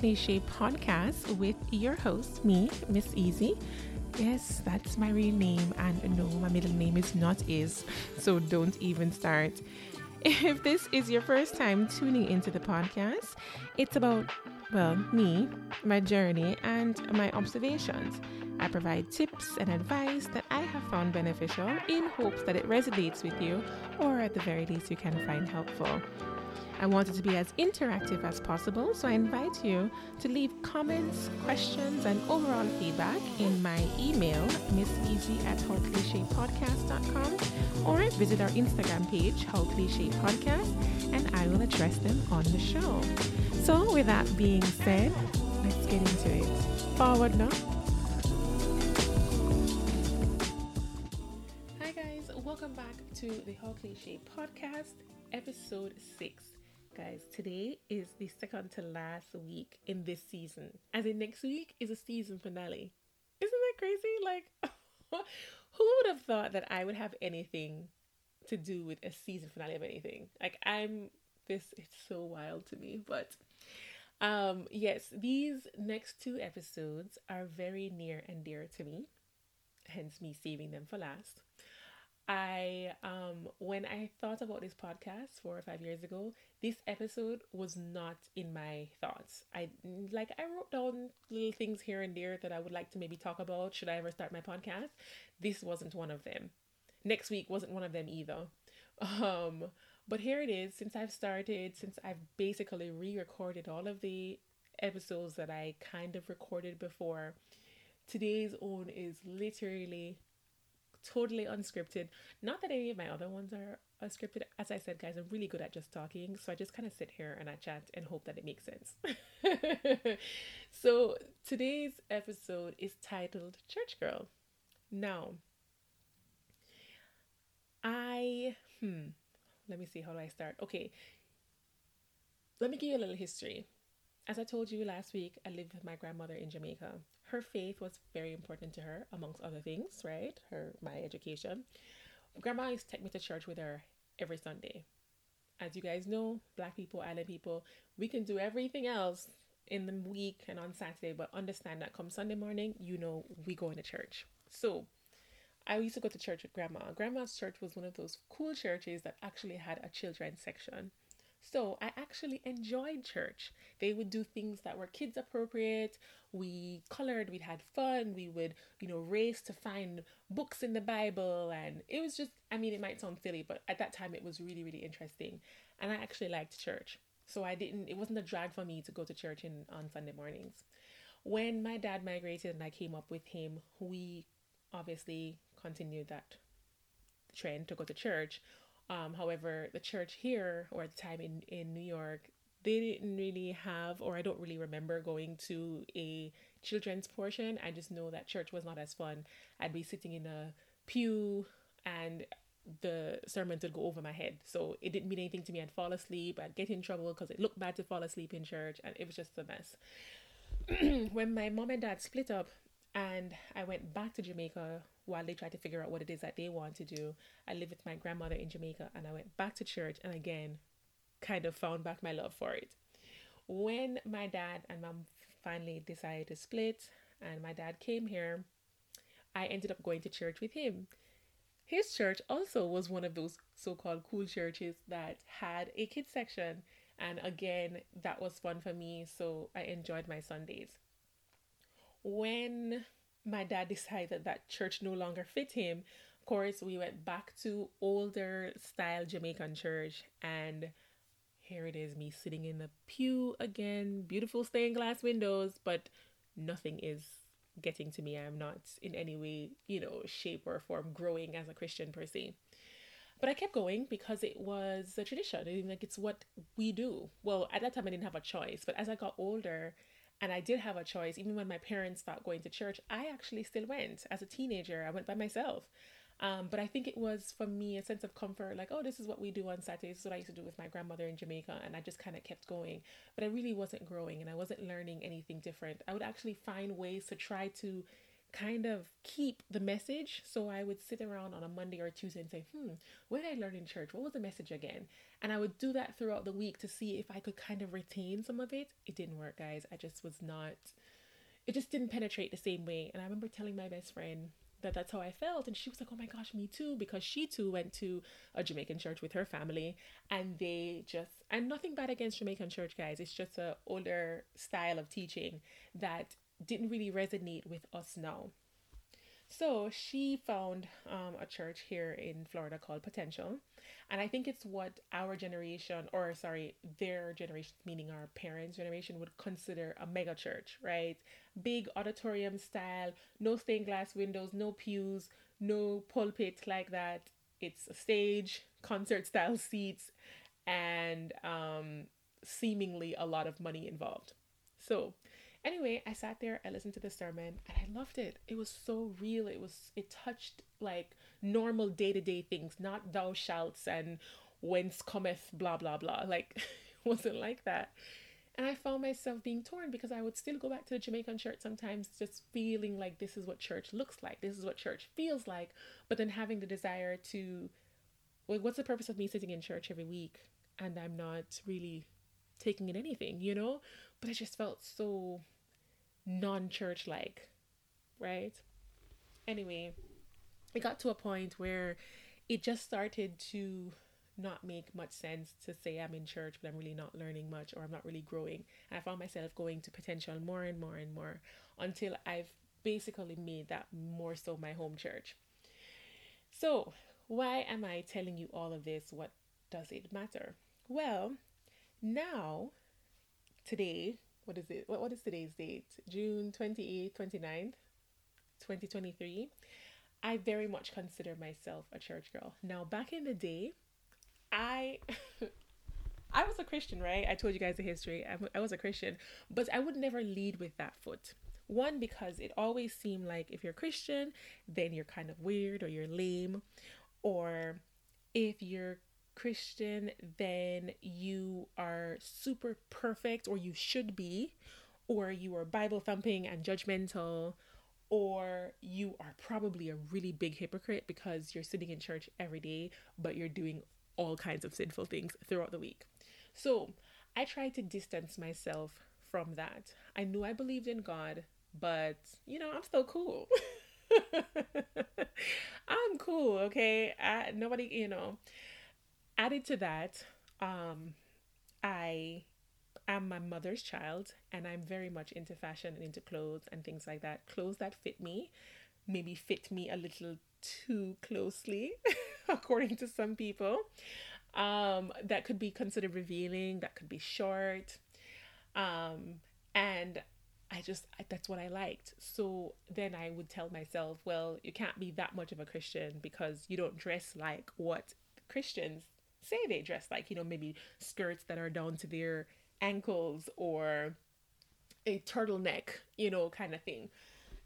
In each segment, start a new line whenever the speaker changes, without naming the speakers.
Cliche podcast with your host, me, Miss Easy. Yes, that's my real name, and no, my middle name is not Is, so don't even start. If this is your first time tuning into the podcast, it's about, well, me, my journey, and my observations. I provide tips and advice that I have found beneficial in hopes that it resonates with you, or at the very least, you can find helpful. I want it to be as interactive as possible, so I invite you to leave comments, questions, and overall feedback in my email, misseasy at howclichepodcast.com, or visit our Instagram page, How Cliche Podcast, and I will address them on the show. So, with that being said, let's get into it. Forward now. Hi, guys, welcome back to the How Cliche Podcast, episode 6 guys. Today is the second to last week in this season. As in, next week is a season finale. Isn't that crazy? Like, who would have thought that I would have anything to do with a season finale of anything? Like, I'm this, it's so wild to me. But, um, yes, these next two episodes are very near and dear to me, hence me saving them for last. I um when I thought about this podcast four or five years ago, this episode was not in my thoughts. I like I wrote down little things here and there that I would like to maybe talk about should I ever start my podcast. This wasn't one of them. Next week wasn't one of them either. Um but here it is since I've started, since I've basically re-recorded all of the episodes that I kind of recorded before. Today's own is literally totally unscripted. Not that any of my other ones are unscripted. As I said, guys, I'm really good at just talking. So I just kind of sit here and I chat and hope that it makes sense. so today's episode is titled Church Girl. Now, I, hmm, let me see, how do I start? Okay, let me give you a little history. As I told you last week, I lived with my grandmother in Jamaica her faith was very important to her, amongst other things, right? Her my education. Grandma used to take me to church with her every Sunday. As you guys know, black people, island people, we can do everything else in the week and on Saturday, but understand that come Sunday morning, you know we go into church. So I used to go to church with grandma. Grandma's church was one of those cool churches that actually had a children's section. So I actually enjoyed church. They would do things that were kids appropriate. We colored, we had fun, we would, you know, race to find books in the Bible. And it was just, I mean, it might sound silly, but at that time it was really, really interesting. And I actually liked church. So I didn't, it wasn't a drag for me to go to church in, on Sunday mornings. When my dad migrated and I came up with him, we obviously continued that trend to go to church um, however, the church here, or at the time in, in New York, they didn't really have, or I don't really remember going to a children's portion. I just know that church was not as fun. I'd be sitting in a pew and the sermon would go over my head. So it didn't mean anything to me. I'd fall asleep, I'd get in trouble because it looked bad to fall asleep in church, and it was just a mess. when my mom and dad split up and I went back to Jamaica while they tried to figure out what it is that they want to do. I lived with my grandmother in Jamaica and I went back to church and again kind of found back my love for it. When my dad and mom finally decided to split and my dad came here, I ended up going to church with him. His church also was one of those so called cool churches that had a kids section. And again, that was fun for me. So I enjoyed my Sundays. When my dad decided that church no longer fit him, of course, we went back to older style Jamaican church and here it is me sitting in the pew again, beautiful stained glass windows, but nothing is getting to me. I'm not in any way, you know, shape or form growing as a Christian per se. But I kept going because it was a tradition. I mean, like it's what we do. Well, at that time I didn't have a choice, but as I got older, and I did have a choice. Even when my parents stopped going to church, I actually still went. As a teenager, I went by myself. Um, but I think it was for me a sense of comfort, like, oh, this is what we do on Saturdays. This is what I used to do with my grandmother in Jamaica. And I just kind of kept going. But I really wasn't growing and I wasn't learning anything different. I would actually find ways to try to kind of keep the message. So I would sit around on a Monday or Tuesday and say, hmm, what did I learn in church? What was the message again? And I would do that throughout the week to see if I could kind of retain some of it. It didn't work, guys. I just was not, it just didn't penetrate the same way. And I remember telling my best friend, that that's how I felt. And she was like, oh my gosh, me too, because she too went to a Jamaican church with her family. And they just, and nothing bad against Jamaican church, guys. It's just a older style of teaching that didn't really resonate with us now. So she found um, a church here in Florida called Potential. And I think it's what our generation, or sorry, their generation, meaning our parents' generation, would consider a mega church, right? Big auditorium style, no stained glass windows, no pews, no pulpit like that. It's a stage, concert style seats, and um, seemingly a lot of money involved. So Anyway, I sat there, I listened to the sermon, and I loved it. It was so real. It was it touched like normal day-to-day things, not thou shalt and whence cometh blah blah blah. Like it wasn't like that. And I found myself being torn because I would still go back to the Jamaican church sometimes, just feeling like this is what church looks like, this is what church feels like, but then having the desire to, well, what's the purpose of me sitting in church every week and I'm not really taking in anything, you know? But it just felt so non church like, right? Anyway, it got to a point where it just started to not make much sense to say I'm in church, but I'm really not learning much or I'm not really growing. And I found myself going to potential more and more and more until I've basically made that more so my home church. So, why am I telling you all of this? What does it matter? Well, now, today, what is it? What, what is today's date? June 28th, 29th, 2023. I very much consider myself a church girl. Now, back in the day, I. I was a Christian, right? I told you guys the history. I, I was a Christian, but I would never lead with that foot. One, because it always seemed like if you're Christian, then you're kind of weird or you're lame. Or if you're Christian, then you are super perfect, or you should be, or you are Bible thumping and judgmental, or you are probably a really big hypocrite because you're sitting in church every day, but you're doing all kinds of sinful things throughout the week. So I tried to distance myself from that. I knew I believed in God, but you know, I'm still cool. I'm cool, okay? I, nobody, you know, added to that, um, I am my mother's child and I'm very much into fashion and into clothes and things like that. Clothes that fit me, maybe fit me a little too closely, according to some people. Um, that could be considered revealing, that could be short. Um, and I just, that's what I liked. So then I would tell myself, well, you can't be that much of a Christian because you don't dress like what Christians say they dress like, you know, maybe skirts that are down to their ankles or a turtleneck, you know, kind of thing.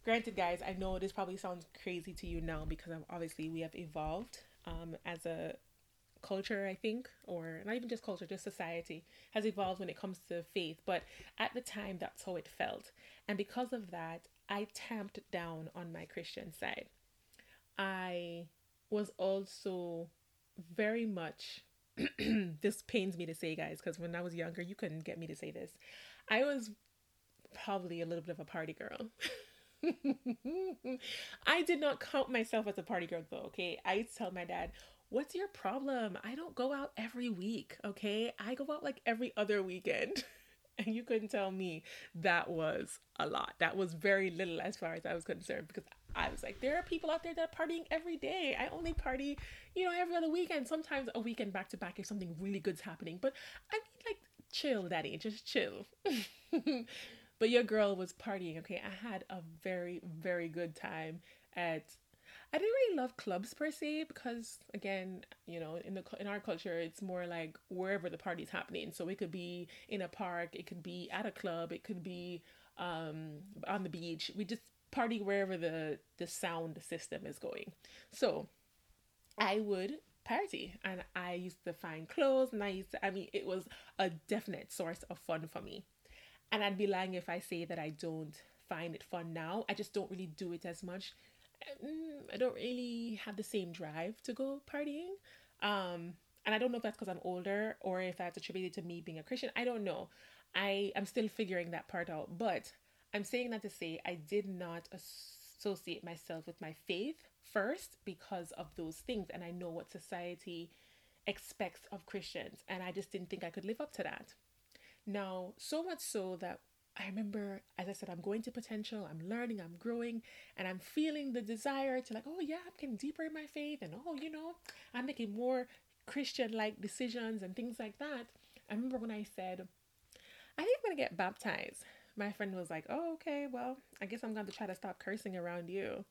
Granted, guys, I know this probably sounds crazy to you now because obviously we have evolved um, as a culture, I think, or not even just culture, just society has evolved when it comes to faith. But at the time, that's how it felt. And because of that, I tamped down on my Christian side. I was also very much this pains me to say guys because when i was younger you couldn't get me to say this. I was probably a little bit of a party girl. I did not count myself as a party girl though okay? I used to tell my dad what's your problem? I don't go out every week okay? I go out like every other weekend and you couldn't tell me that was a lot that was very little as far as i was concerned because I was like, there are people out there that are partying every day. I only party, you know, every other weekend, sometimes a weekend back to back if something really good's happening. But I mean, like, chill, daddy, just chill. but your girl was partying, okay? I had a very, very good time at. I didn't really love clubs per se because, again, you know, in the in our culture, it's more like wherever the party's happening. So it could be in a park, it could be at a club, it could be um on the beach. We just party wherever the the sound system is going. So I would party and I used to find clothes and I used to I mean it was a definite source of fun for me. And I'd be lying if I say that I don't find it fun now. I just don't really do it as much. Mm, I don't really have the same drive to go partying. Um, and I don't know if that's because I'm older or if that's attributed to me being a Christian. I don't know. I am still figuring that part out. But I'm saying that to say I did not associate myself with my faith first because of those things. And I know what society expects of Christians. And I just didn't think I could live up to that. Now, so much so that I remember, as I said, I'm going to potential, I'm learning, I'm growing, and I'm feeling the desire to, like, oh, yeah, I'm getting deeper in my faith, and oh, you know, I'm making more Christian like decisions and things like that. I remember when I said, I think I'm going to get baptized. My friend was like, oh, okay, well, I guess I'm going to try to stop cursing around you.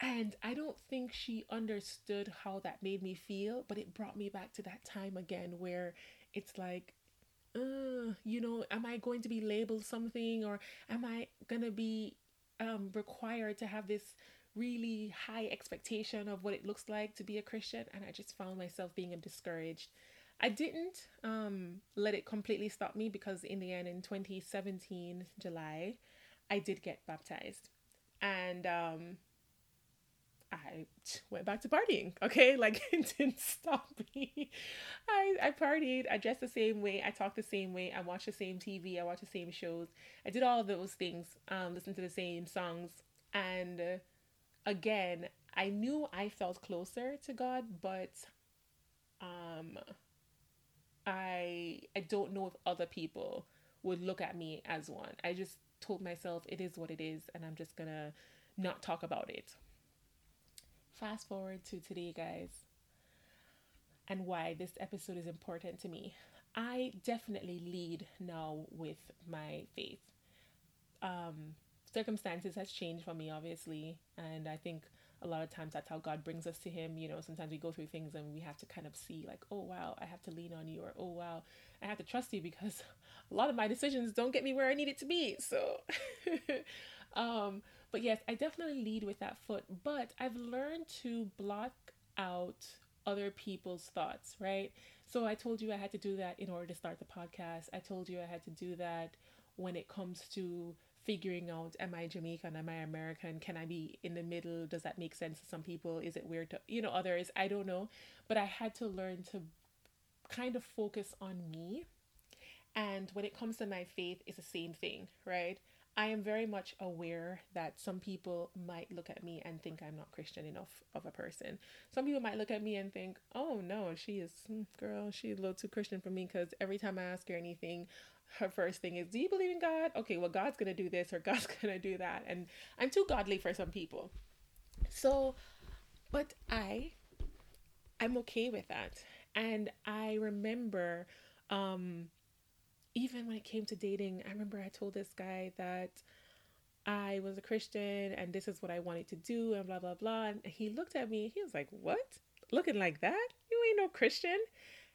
And I don't think she understood how that made me feel, but it brought me back to that time again where it's like, uh, you know, am I going to be labeled something or am I going to be um, required to have this really high expectation of what it looks like to be a Christian? And I just found myself being discouraged. I didn't um, let it completely stop me because, in the end, in 2017, July, I did get baptized. And um, I went back to partying. Okay, like it didn't stop me. I I partied. I dressed the same way. I talked the same way. I watched the same TV. I watched the same shows. I did all of those things. Um, listened to the same songs. And uh, again, I knew I felt closer to God, but um, I I don't know if other people would look at me as one. I just told myself it is what it is, and I'm just gonna not talk about it fast forward to today, guys, and why this episode is important to me. I definitely lead now with my faith. Um, circumstances has changed for me, obviously, and I think a lot of times that's how God brings us to Him. You know, sometimes we go through things and we have to kind of see, like, oh wow, I have to lean on you, or oh wow, I have to trust you because a lot of my decisions don't get me where I need it to be. So, um, but yes, I definitely lead with that foot, but I've learned to block out other people's thoughts, right? So I told you I had to do that in order to start the podcast. I told you I had to do that when it comes to figuring out am I Jamaican, am I American, can I be in the middle? Does that make sense to some people? Is it weird to, you know, others? I don't know. But I had to learn to kind of focus on me. And when it comes to my faith, it's the same thing, right? I am very much aware that some people might look at me and think I'm not Christian enough of a person. Some people might look at me and think, oh no, she is, hmm, girl, she's a little too Christian for me because every time I ask her anything, her first thing is, do you believe in God? Okay, well, God's going to do this or God's going to do that. And I'm too godly for some people. So, but I, I'm okay with that. And I remember, um, even when it came to dating, I remember I told this guy that I was a Christian and this is what I wanted to do and blah blah blah. And he looked at me, he was like, What? Looking like that? You ain't no Christian.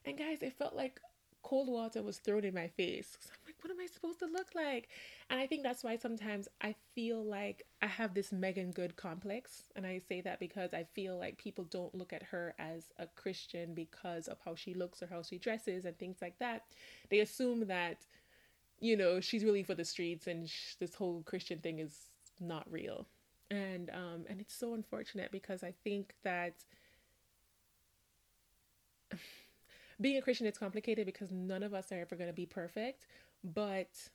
And guys, it felt like cold water was thrown in my face. I'm like, what am I supposed to look like? And I think that's why sometimes I feel like I have this Meagan Good complex. And I say that because I feel like people don't look at her as a Christian because of how she looks or how she dresses and things like that. They assume that, you know, she's really for the streets and sh- this whole Christian thing is not real. And um and it's so unfortunate because I think that being a Christian is complicated because none of us are ever going to be perfect, but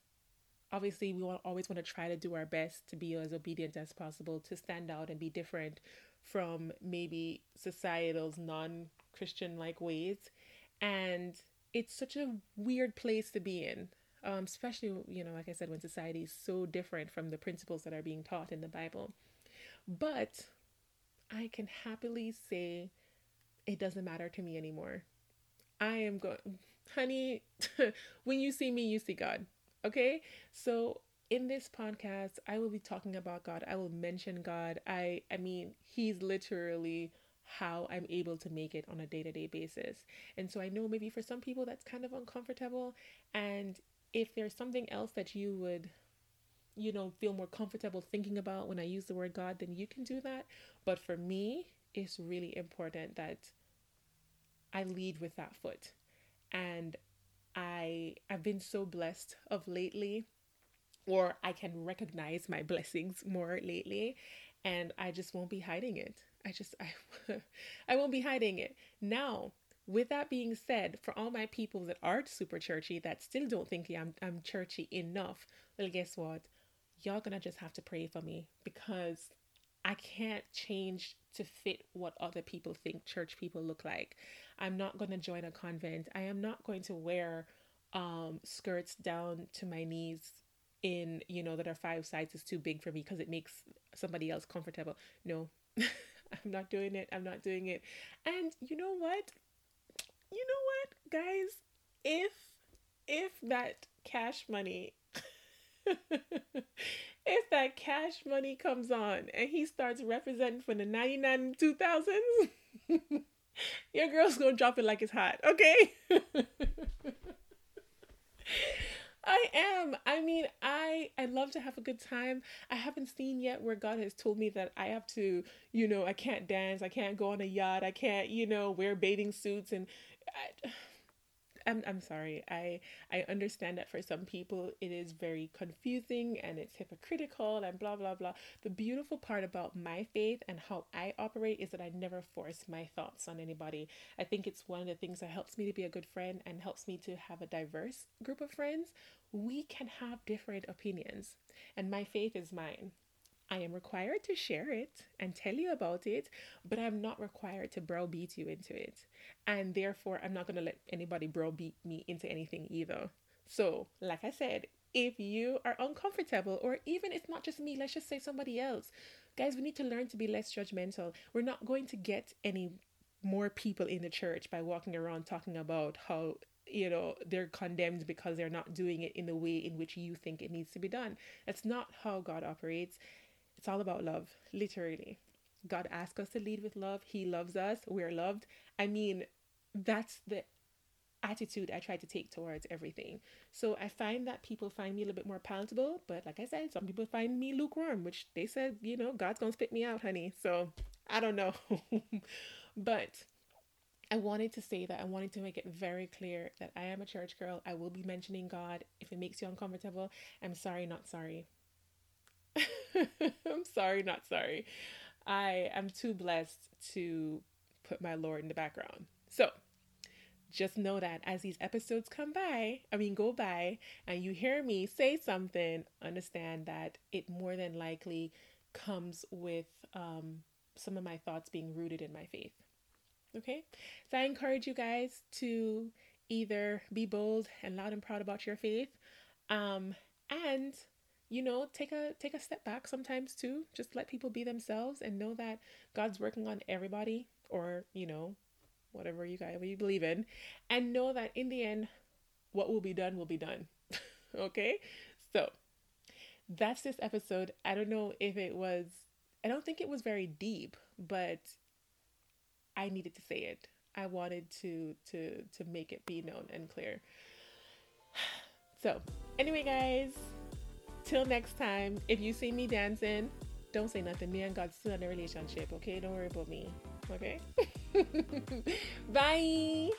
obviously we always want to try to do our best to be as obedient as possible, to stand out and be different from maybe societal's non-Christian like ways. And it's such a weird place to be in. Um, especially, you know, like I said, when society is so different from the principles that are being taught in the Bible. But I can happily say it doesn't matter to me anymore. I am going, honey, when you see me, you see God. Okay? So in this podcast, I will be talking about God. I will mention God. I I mean, he's literally how I'm able to make it on a day-to-day basis. And so I know maybe for some people that's kind of uncomfortable and if there's something else that you would you know feel more comfortable thinking about when I use the word God, then you can do that. But for me, it's really important that I lead with that foot. And I I've been so blessed of lately or I can recognize my blessings more lately and I just won't be hiding it. I just I I won't be hiding it. Now, with that being said, for all my people that are super churchy that still don't think I'm I'm churchy enough, well guess what? Y'all gonna just have to pray for me because I can't change to fit what other people think church people look like. I'm not going to join a convent. I am not going to wear um, skirts down to my knees in, you know, that are five sizes too big for me because it makes somebody else comfortable. No, I'm not doing it. I'm not doing it. And you know what? You know what, guys? If if that cash money if that cash money comes on and he starts representing for the 99 2000s, your girl's gonna drop it like it's hot, okay? I am. I mean, I I love to have a good time. I haven't seen yet where God has told me that I have to, you know, I can't dance, I can't go on a yacht, I can't, you know, wear bathing suits and I, I'm I'm sorry. I I understand that for some people it is very confusing and it's hypocritical and blah blah blah. The beautiful part about my faith and how I operate is that I never force my thoughts on anybody. I think it's one of the things that helps me to be a good friend and helps me to have a diverse group of friends. We can have different opinions, and my faith is mine. I am required to share it and tell you about it, but I'm not required to browbeat you into it. And therefore, I'm not going to let anybody browbeat me into anything either. So, like I said, if you are uncomfortable, or even it's not just me, let's just say somebody else, guys, we need to learn to be less judgmental. We're not going to get any more people in the church by walking around talking about how you know they're condemned because they're not doing it in the way in which you think it needs to be done that's not how god operates it's all about love, literally. God asked us to lead with love. He loves us. We're loved. I mean, that's the attitude I try to take towards everything. So I find that people find me a little bit more palatable, but like I said, some people find me lukewarm, which they said, you know, God's gonna spit me out, honey. So I don't know. but I wanted to say that I wanted to make it very clear that I am a church girl. I will be mentioning God. If it makes you uncomfortable, I'm sorry, not sorry. I'm sorry, not sorry. I am too blessed to put my Lord in the background. So just know that as these episodes come by, I mean, go by, and you hear me say something, understand that it more than likely comes with um, some of my thoughts being rooted in my faith. Okay? So I encourage you guys to either be bold and loud and proud about your faith um, and you know take a take a step back sometimes too. Just let people be themselves and know that god's working on everybody or you know whatever you guys you believe in. And know that in the end what will be done will be done. Okay? So that's this episode. I don't know if it was i don't think it was very deep but i needed to say it. I wanted to to to make it be known and clear. So anyway guys Till next time, if you see me dancing, don't say nothing. Me and God still in a relationship, okay? Don't worry about me, okay? Bye.